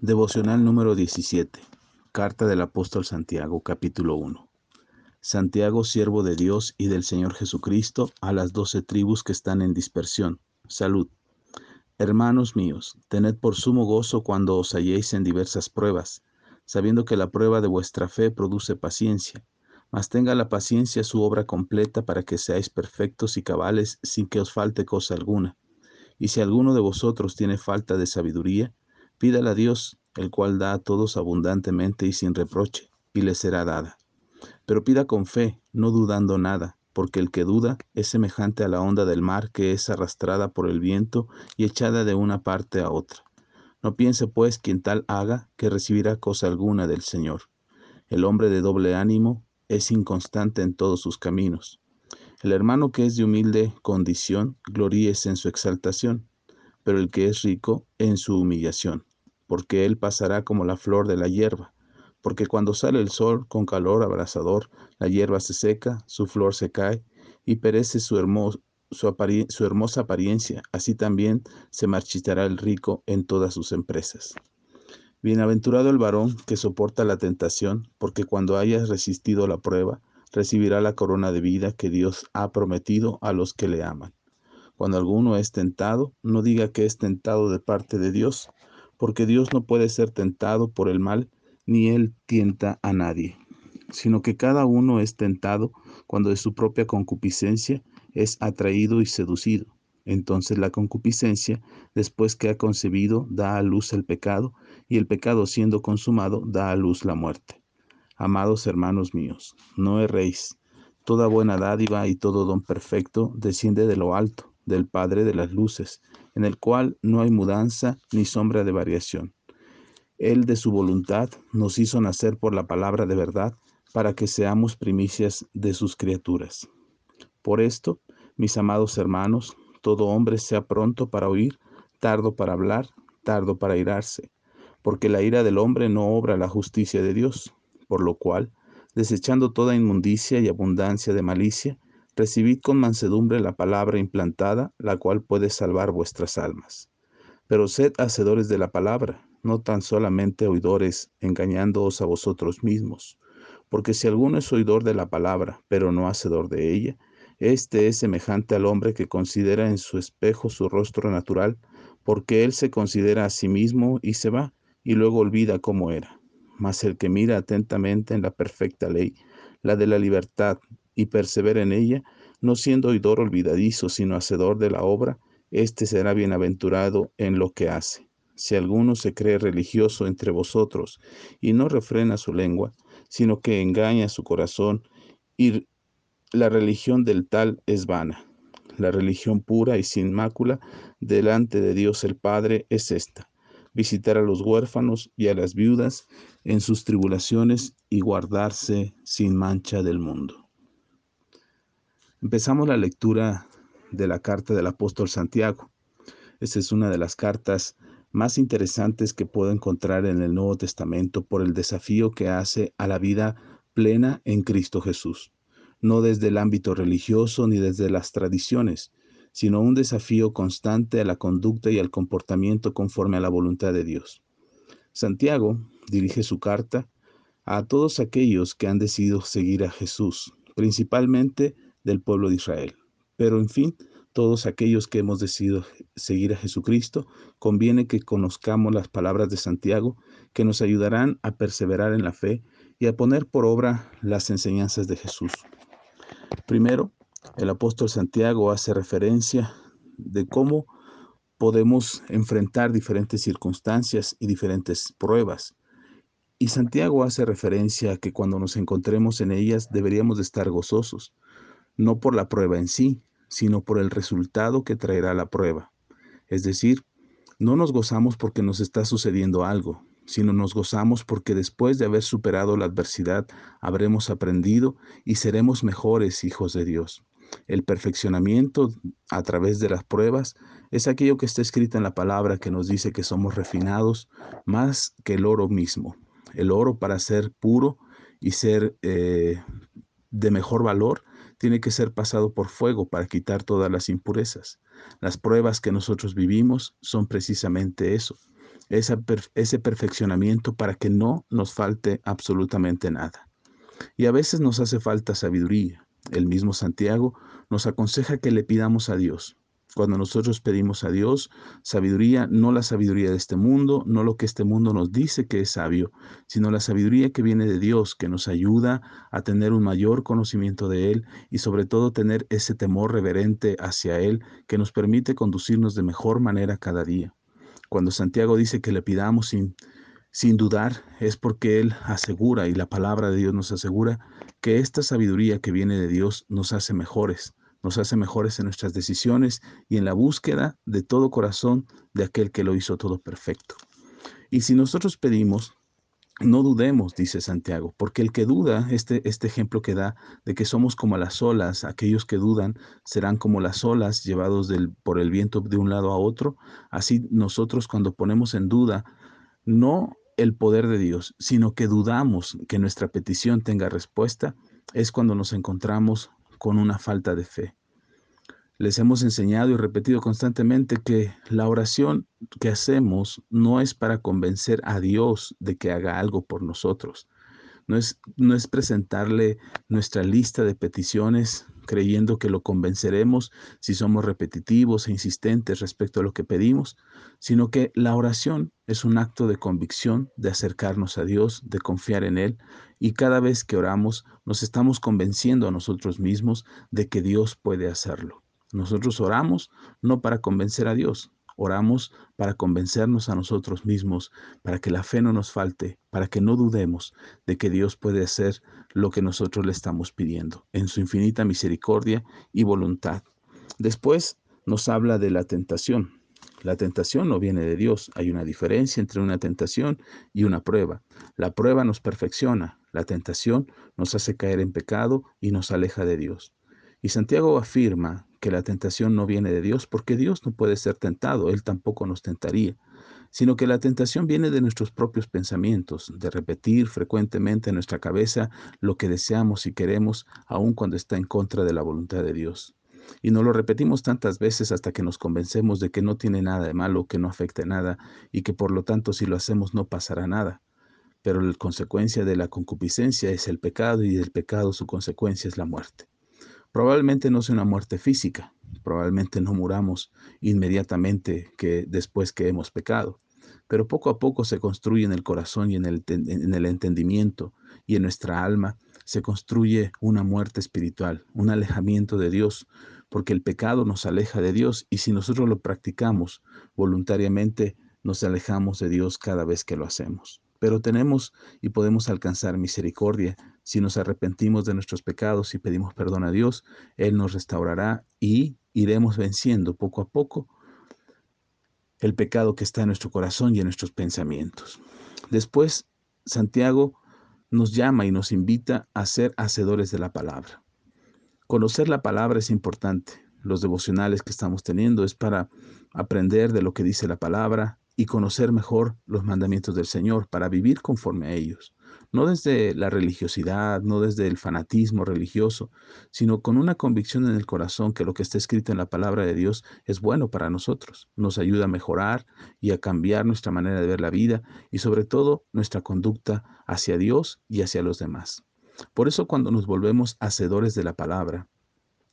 Devocional número 17. Carta del apóstol Santiago, capítulo 1. Santiago, siervo de Dios y del Señor Jesucristo, a las doce tribus que están en dispersión. Salud. Hermanos míos, tened por sumo gozo cuando os halléis en diversas pruebas, sabiendo que la prueba de vuestra fe produce paciencia. Mas tenga la paciencia su obra completa para que seáis perfectos y cabales sin que os falte cosa alguna. Y si alguno de vosotros tiene falta de sabiduría, Pídala a Dios, el cual da a todos abundantemente y sin reproche, y le será dada. Pero pida con fe, no dudando nada, porque el que duda es semejante a la onda del mar que es arrastrada por el viento y echada de una parte a otra. No piense pues quien tal haga que recibirá cosa alguna del Señor. El hombre de doble ánimo es inconstante en todos sus caminos. El hermano que es de humilde condición, gloríese en su exaltación, pero el que es rico en su humillación porque él pasará como la flor de la hierba, porque cuando sale el sol con calor abrasador, la hierba se seca, su flor se cae y perece su, su hermosa apariencia, así también se marchitará el rico en todas sus empresas. Bienaventurado el varón que soporta la tentación, porque cuando haya resistido la prueba, recibirá la corona de vida que Dios ha prometido a los que le aman. Cuando alguno es tentado, no diga que es tentado de parte de Dios, porque Dios no puede ser tentado por el mal, ni Él tienta a nadie, sino que cada uno es tentado cuando de su propia concupiscencia es atraído y seducido. Entonces la concupiscencia, después que ha concebido, da a luz el pecado, y el pecado siendo consumado, da a luz la muerte. Amados hermanos míos, no erréis. Toda buena dádiva y todo don perfecto desciende de lo alto, del Padre de las Luces, en el cual no hay mudanza ni sombra de variación. Él de su voluntad nos hizo nacer por la palabra de verdad, para que seamos primicias de sus criaturas. Por esto, mis amados hermanos, todo hombre sea pronto para oír, tardo para hablar, tardo para irarse, porque la ira del hombre no obra la justicia de Dios, por lo cual, desechando toda inmundicia y abundancia de malicia, recibid con mansedumbre la palabra implantada, la cual puede salvar vuestras almas. Pero sed hacedores de la palabra, no tan solamente oidores, engañándoos a vosotros mismos. Porque si alguno es oidor de la palabra, pero no hacedor de ella, este es semejante al hombre que considera en su espejo su rostro natural, porque él se considera a sí mismo y se va, y luego olvida cómo era. Mas el que mira atentamente en la perfecta ley, la de la libertad, y persevera en ella, no siendo oidor olvidadizo, sino hacedor de la obra, éste será bienaventurado en lo que hace. Si alguno se cree religioso entre vosotros y no refrena su lengua, sino que engaña su corazón, y la religión del tal es vana. La religión pura y sin mácula delante de Dios el Padre es esta, visitar a los huérfanos y a las viudas en sus tribulaciones y guardarse sin mancha del mundo. Empezamos la lectura de la carta del apóstol Santiago. Esta es una de las cartas más interesantes que puedo encontrar en el Nuevo Testamento por el desafío que hace a la vida plena en Cristo Jesús, no desde el ámbito religioso ni desde las tradiciones, sino un desafío constante a la conducta y al comportamiento conforme a la voluntad de Dios. Santiago dirige su carta a todos aquellos que han decidido seguir a Jesús, principalmente del pueblo de Israel. Pero en fin, todos aquellos que hemos decidido seguir a Jesucristo, conviene que conozcamos las palabras de Santiago que nos ayudarán a perseverar en la fe y a poner por obra las enseñanzas de Jesús. Primero, el apóstol Santiago hace referencia de cómo podemos enfrentar diferentes circunstancias y diferentes pruebas. Y Santiago hace referencia a que cuando nos encontremos en ellas deberíamos de estar gozosos, no por la prueba en sí, sino por el resultado que traerá la prueba. Es decir, no nos gozamos porque nos está sucediendo algo, sino nos gozamos porque después de haber superado la adversidad habremos aprendido y seremos mejores hijos de Dios. El perfeccionamiento a través de las pruebas es aquello que está escrito en la palabra que nos dice que somos refinados más que el oro mismo. El oro para ser puro y ser eh, de mejor valor tiene que ser pasado por fuego para quitar todas las impurezas. Las pruebas que nosotros vivimos son precisamente eso. ese perfeccionamiento para que no nos falte absolutamente nada. Y a veces nos hace falta sabiduría. El mismo Santiago nos aconseja que le pidamos a Dios. Cuando nosotros pedimos a Dios sabiduría, no la sabiduría de este mundo, no lo que este mundo nos dice que es sabio, sino la sabiduría que viene de Dios, que nos ayuda a tener un mayor conocimiento de Él y sobre todo tener ese temor reverente hacia Él que nos permite conducirnos de mejor manera cada día. Cuando Santiago dice que le pidamos sin, sin dudar, es porque Él asegura y la palabra de Dios nos asegura que esta sabiduría que viene de Dios nos hace mejores, nos hace mejores en nuestras decisiones y en la búsqueda de todo corazón de aquel que lo hizo todo perfecto. Y si nosotros pedimos, no dudemos, dice Santiago, porque el que duda, este, este ejemplo que da de que somos como las olas, aquellos que dudan serán como las olas llevados por el viento de un lado a otro, así nosotros cuando ponemos en duda no el poder de Dios, sino que dudamos que nuestra petición tenga respuesta, es cuando nos encontramos con una falta de fe. Les hemos enseñado y repetido constantemente que la oración que hacemos no es para convencer a Dios de que haga algo por nosotros. No es, no es presentarle nuestra lista de peticiones creyendo que lo convenceremos si somos repetitivos e insistentes respecto a lo que pedimos, sino que la oración es un acto de convicción, de acercarnos a Dios, de confiar en Él, y cada vez que oramos nos estamos convenciendo a nosotros mismos de que Dios puede hacerlo. Nosotros oramos no para convencer a Dios, Oramos para convencernos a nosotros mismos, para que la fe no nos falte, para que no dudemos de que Dios puede hacer lo que nosotros le estamos pidiendo, en su infinita misericordia y voluntad. Después nos habla de la tentación. La tentación no viene de Dios. Hay una diferencia entre una tentación y una prueba. La prueba nos perfecciona. La tentación nos hace caer en pecado y nos aleja de Dios. Y Santiago afirma que la tentación no viene de Dios, porque Dios no puede ser tentado, Él tampoco nos tentaría, sino que la tentación viene de nuestros propios pensamientos, de repetir frecuentemente en nuestra cabeza lo que deseamos y queremos, aun cuando está en contra de la voluntad de Dios. Y nos lo repetimos tantas veces hasta que nos convencemos de que no tiene nada de malo, que no afecte nada y que por lo tanto si lo hacemos no pasará nada. Pero la consecuencia de la concupiscencia es el pecado y del pecado su consecuencia es la muerte. Probablemente no sea una muerte física, probablemente no muramos inmediatamente que después que hemos pecado, pero poco a poco se construye en el corazón y en el, en el entendimiento y en nuestra alma se construye una muerte espiritual, un alejamiento de Dios, porque el pecado nos aleja de Dios y si nosotros lo practicamos voluntariamente, nos alejamos de Dios cada vez que lo hacemos. Pero tenemos y podemos alcanzar misericordia si nos arrepentimos de nuestros pecados y pedimos perdón a Dios, Él nos restaurará y iremos venciendo poco a poco el pecado que está en nuestro corazón y en nuestros pensamientos. Después, Santiago nos llama y nos invita a ser hacedores de la palabra. Conocer la palabra es importante. Los devocionales que estamos teniendo es para aprender de lo que dice la palabra y conocer mejor los mandamientos del Señor para vivir conforme a ellos no desde la religiosidad, no desde el fanatismo religioso, sino con una convicción en el corazón que lo que está escrito en la palabra de Dios es bueno para nosotros, nos ayuda a mejorar y a cambiar nuestra manera de ver la vida y sobre todo nuestra conducta hacia Dios y hacia los demás. Por eso cuando nos volvemos hacedores de la palabra,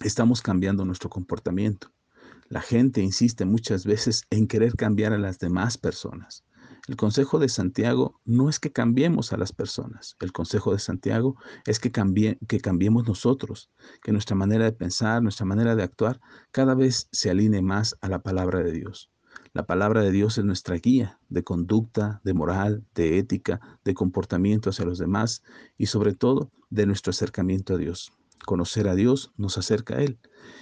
estamos cambiando nuestro comportamiento. La gente insiste muchas veces en querer cambiar a las demás personas. El consejo de Santiago no es que cambiemos a las personas. El consejo de Santiago es que, que cambiemos nosotros, que nuestra manera de pensar, nuestra manera de actuar, cada vez se alinee más a la palabra de Dios. La palabra de Dios es nuestra guía de conducta, de moral, de ética, de comportamiento hacia los demás y sobre todo de nuestro acercamiento a Dios. Conocer a Dios nos acerca a Él.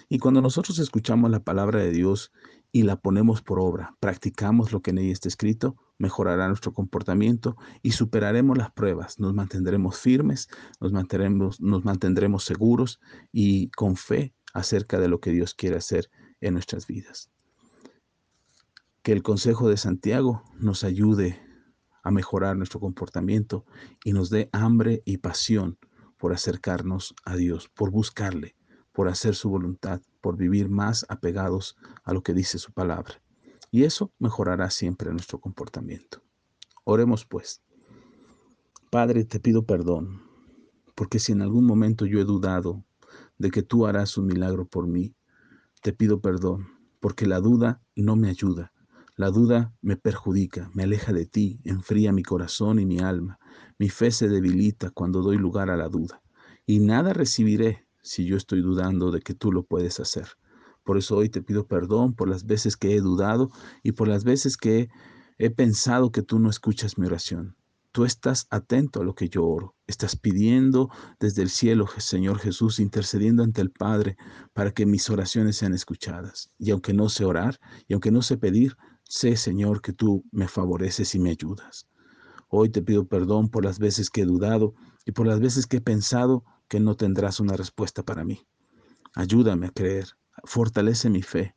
Y cuando nosotros escuchamos la palabra de Dios y la ponemos por obra, practicamos lo que en ella está escrito, mejorará nuestro comportamiento y superaremos las pruebas, nos mantendremos firmes, nos mantendremos, nos mantendremos seguros y con fe acerca de lo que Dios quiere hacer en nuestras vidas. Que el consejo de Santiago nos ayude a mejorar nuestro comportamiento y nos dé hambre y pasión por acercarnos a Dios, por buscarle, por hacer su voluntad, por vivir más apegados a lo que dice su palabra. Y eso mejorará siempre nuestro comportamiento. Oremos pues. Padre, te pido perdón, porque si en algún momento yo he dudado de que tú harás un milagro por mí, te pido perdón, porque la duda no me ayuda. La duda me perjudica, me aleja de ti, enfría mi corazón y mi alma. Mi fe se debilita cuando doy lugar a la duda. Y nada recibiré si yo estoy dudando de que tú lo puedes hacer. Por eso hoy te pido perdón por las veces que he dudado y por las veces que he pensado que tú no escuchas mi oración. Tú estás atento a lo que yo oro. Estás pidiendo desde el cielo, Señor Jesús, intercediendo ante el Padre para que mis oraciones sean escuchadas. Y aunque no sé orar y aunque no sé pedir, sé, Señor, que tú me favoreces y me ayudas. Hoy te pido perdón por las veces que he dudado y por las veces que he pensado que no tendrás una respuesta para mí. Ayúdame a creer, fortalece mi fe,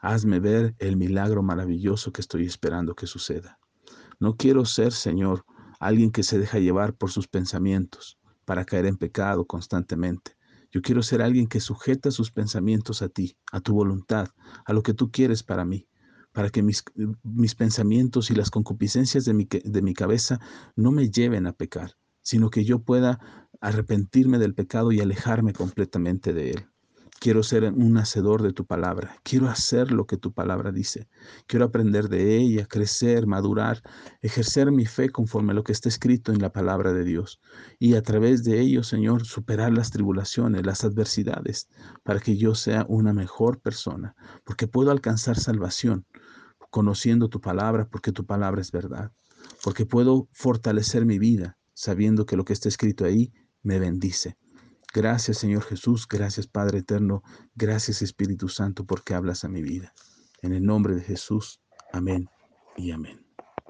hazme ver el milagro maravilloso que estoy esperando que suceda. No quiero ser, Señor, alguien que se deja llevar por sus pensamientos para caer en pecado constantemente. Yo quiero ser alguien que sujeta sus pensamientos a ti, a tu voluntad, a lo que tú quieres para mí, para que mis, mis pensamientos y las concupiscencias de mi, de mi cabeza no me lleven a pecar, sino que yo pueda arrepentirme del pecado y alejarme completamente de él. Quiero ser un hacedor de tu palabra. Quiero hacer lo que tu palabra dice. Quiero aprender de ella, crecer, madurar, ejercer mi fe conforme a lo que está escrito en la palabra de Dios. Y a través de ello, Señor, superar las tribulaciones, las adversidades, para que yo sea una mejor persona. Porque puedo alcanzar salvación conociendo tu palabra, porque tu palabra es verdad. Porque puedo fortalecer mi vida sabiendo que lo que está escrito ahí me bendice. Gracias Señor Jesús, gracias Padre Eterno, gracias Espíritu Santo porque hablas a mi vida. En el nombre de Jesús, amén y amén.